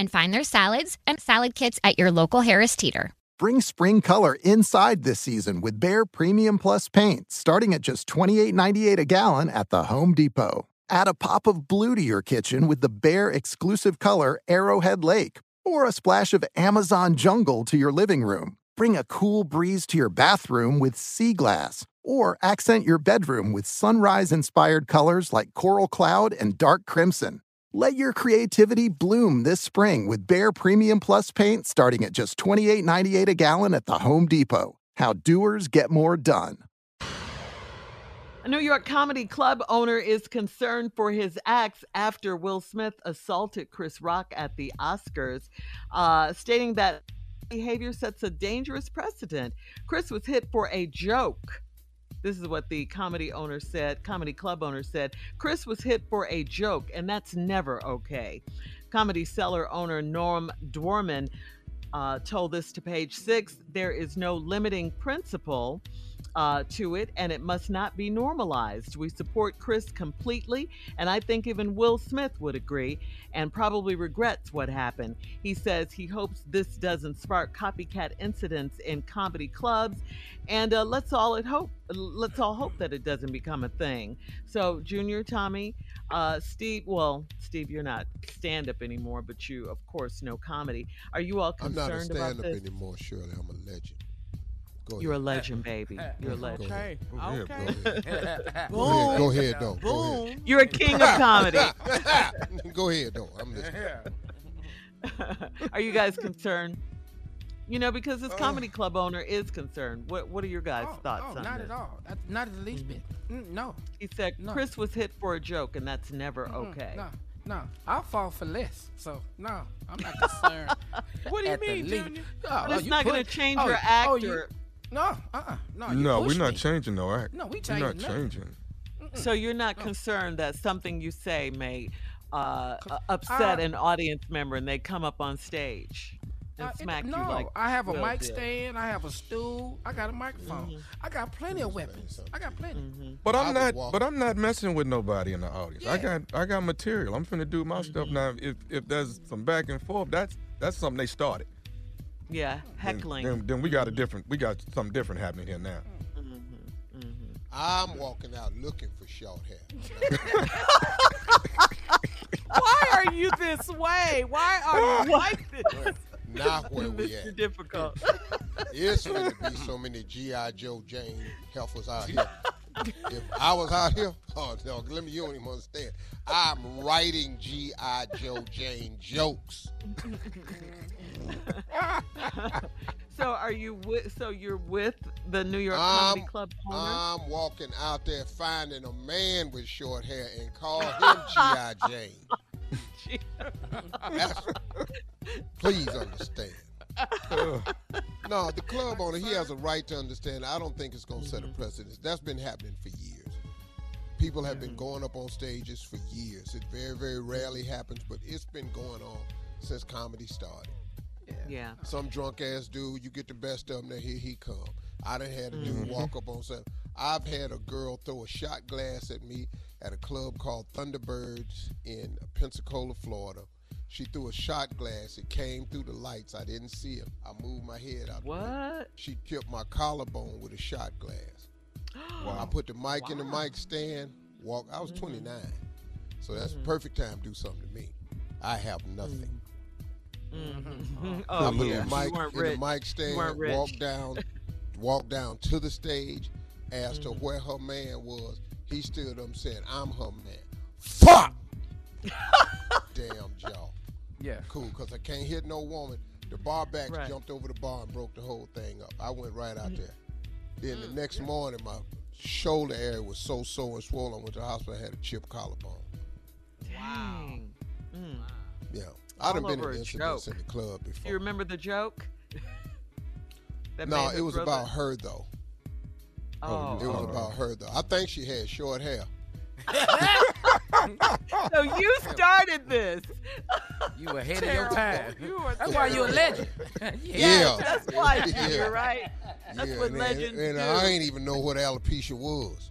and find their salads and salad kits at your local Harris Teeter. Bring spring color inside this season with Behr Premium Plus paint, starting at just $28.98 a gallon at the Home Depot. Add a pop of blue to your kitchen with the Behr exclusive color Arrowhead Lake, or a splash of Amazon Jungle to your living room. Bring a cool breeze to your bathroom with Sea Glass, or accent your bedroom with sunrise inspired colors like Coral Cloud and Dark Crimson. Let your creativity bloom this spring with Behr Premium Plus paint starting at just $28.98 a gallon at the Home Depot. How doers get more done. A New York comedy club owner is concerned for his acts after Will Smith assaulted Chris Rock at the Oscars, uh, stating that behavior sets a dangerous precedent. Chris was hit for a joke. This is what the comedy owner said, comedy club owner said. Chris was hit for a joke, and that's never okay. Comedy cellar owner Noam Dworman uh, told this to page six there is no limiting principle uh, to it, and it must not be normalized. We support Chris completely, and I think even Will Smith would agree and probably regrets what happened. He says he hopes this doesn't spark copycat incidents in comedy clubs, and uh, let's all hope let's all hope that it doesn't become a thing. So, Junior, Tommy, uh, Steve, well, Steve, you're not stand up anymore, but you, of course, know comedy. Are you all concerned? I'm not a stand up anymore, Shirley. I'm a legend. Go You're a legend, baby. You're a legend. Okay. Go ahead, Okay. Go ahead. Go ahead, go ahead though. Go ahead. You're a king of comedy. go ahead though. I'm listening. are you guys concerned? You know, because Uh. this comedy club owner is concerned. What What are your guys' thoughts oh, on not this? at all. That's not the least bit. Mm, no. He said No. Chris was hit for a joke, and that's never Mm-mm, okay. No, no. I'll fall for less. So no, I'm not concerned. What do you mean, least- Junior? Oh, But oh, it's you not gonna change oh, your oh, act you- or- No, uh-uh. No, you no, we're not me. changing no act. No, we We're not changing nothing. changing. So you're not concerned that something you say may uh, uh, upset I- an audience member, and they come up on stage Uh, and Uh, it- no, you like I have a Will mic did. stand. I have a stool. I got a microphone. Mm-hmm. I got plenty of weapons. I got plenty. Mm-hmm. But I I'm would not. walk- But I'm not messing with nobody in the audience. I got. I got material. I'm finna do my stuff mm-hmm. now. If if there's some back and forth, that's that's something they started. Yeah, Then- heckling. Then, then we got a different. We got something different happening here now. I'm walking out looking for short hair. Why are you this way? Why are you like this? Not where we Mr. at. Difficult. It's going to be so many G.I. Joe Jane heifers out here. If I was out here, oh no, let me, you don't even understand. I'm writing G.I. Joe Jane jokes. so are you with? So you're with the New York I'm, Comedy Club owner? I'm walking out there finding a man with short hair and call him G.I. Jane. That's- please understand. no, the club owner, he has a right to understand. I don't think it's going to set a mm-hmm. precedent. That's been happening for years. People have been mm-hmm. going up on stages for years. It very, very rarely happens, but it's been going on since comedy started. Yeah. Some drunk ass dude, you get the best of him, then here he come. I done had a dude mm-hmm. walk up on set. I've had a girl throw a shot glass at me at a club called Thunderbirds in Pensacola, Florida. She threw a shot glass. It came through the lights. I didn't see it. I moved my head out. the. What? She tipped my collarbone with a shot glass. I put the mic in the mic stand. Walk. I was 29, so that's the perfect time to do something to me. I have nothing. Mhm. I Oh put yeah. the mic in rich. the mic stand, walk down, walk down to the stage, asked Mm-hmm. her where her man was. He stood up and said, I'm her man. Fuck! Damn jaw. Yeah. Cool, because I can't hit no woman. The bar backs Right. jumped over the bar and broke the whole thing up. I went right out there. Then Mm, the next morning, my shoulder area was so sore and swollen. I went to the hospital. I had a chip collarbone. Wow. Mm. Yeah. I'd have been over in incidents joke. in the club Do before. you remember the joke? No, man it was threw about her though. Oh, oh, It was oh. about her though. I think she had short hair. so you started this. You were ahead of your time. You are That's why you're a legend. Yeah. That's why Yeah. you're right. That's yeah, what and, legends and, do. I ain't even know what alopecia was.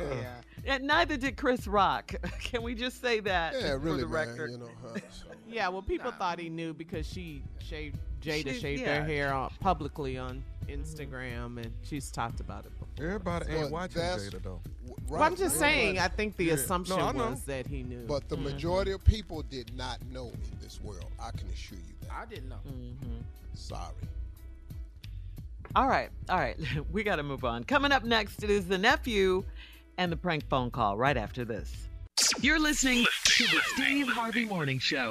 yeah. And neither did Chris Rock. Can we just say that Yeah, for really, the man. record? You know, huh, so. Yeah, well, people thought he knew because she shaved Jada She- shaved yeah. her hair on, publicly on Instagram, and she's talked about it before. Everybody But ain't watching Jada though. w- Well, I'm just everybody- saying. I think the Yeah. assumption No, was that he knew. But the Mm-hmm. majority of people did not know in this world. I can assure you that. I didn't know. Mhm. Sorry. All right, all right. We got to move on. Coming up next, it is the nephew and the prank phone call right after this. You're listening to the Steve Harvey Morning Show.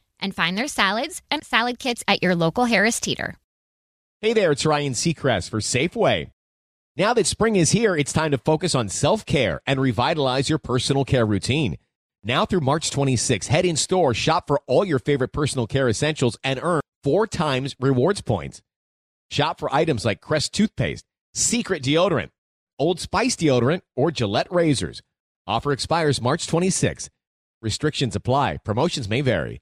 and find their salads and salad kits at your local Harris Teeter. Hey there, it's Ryan Seacrest for Safeway. Now that spring is here, it's time to focus on self care and revitalize your personal care routine. Now through March 26, head in store, shop for all your favorite personal care essentials, and earn four times rewards points. Shop for items like Crest toothpaste, Secret deodorant, Old Spice deodorant, or Gillette razors. Offer expires March 26. Restrictions apply. Promotions may vary.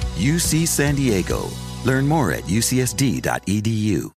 UC San Diego. Learn more at ucsd.edu.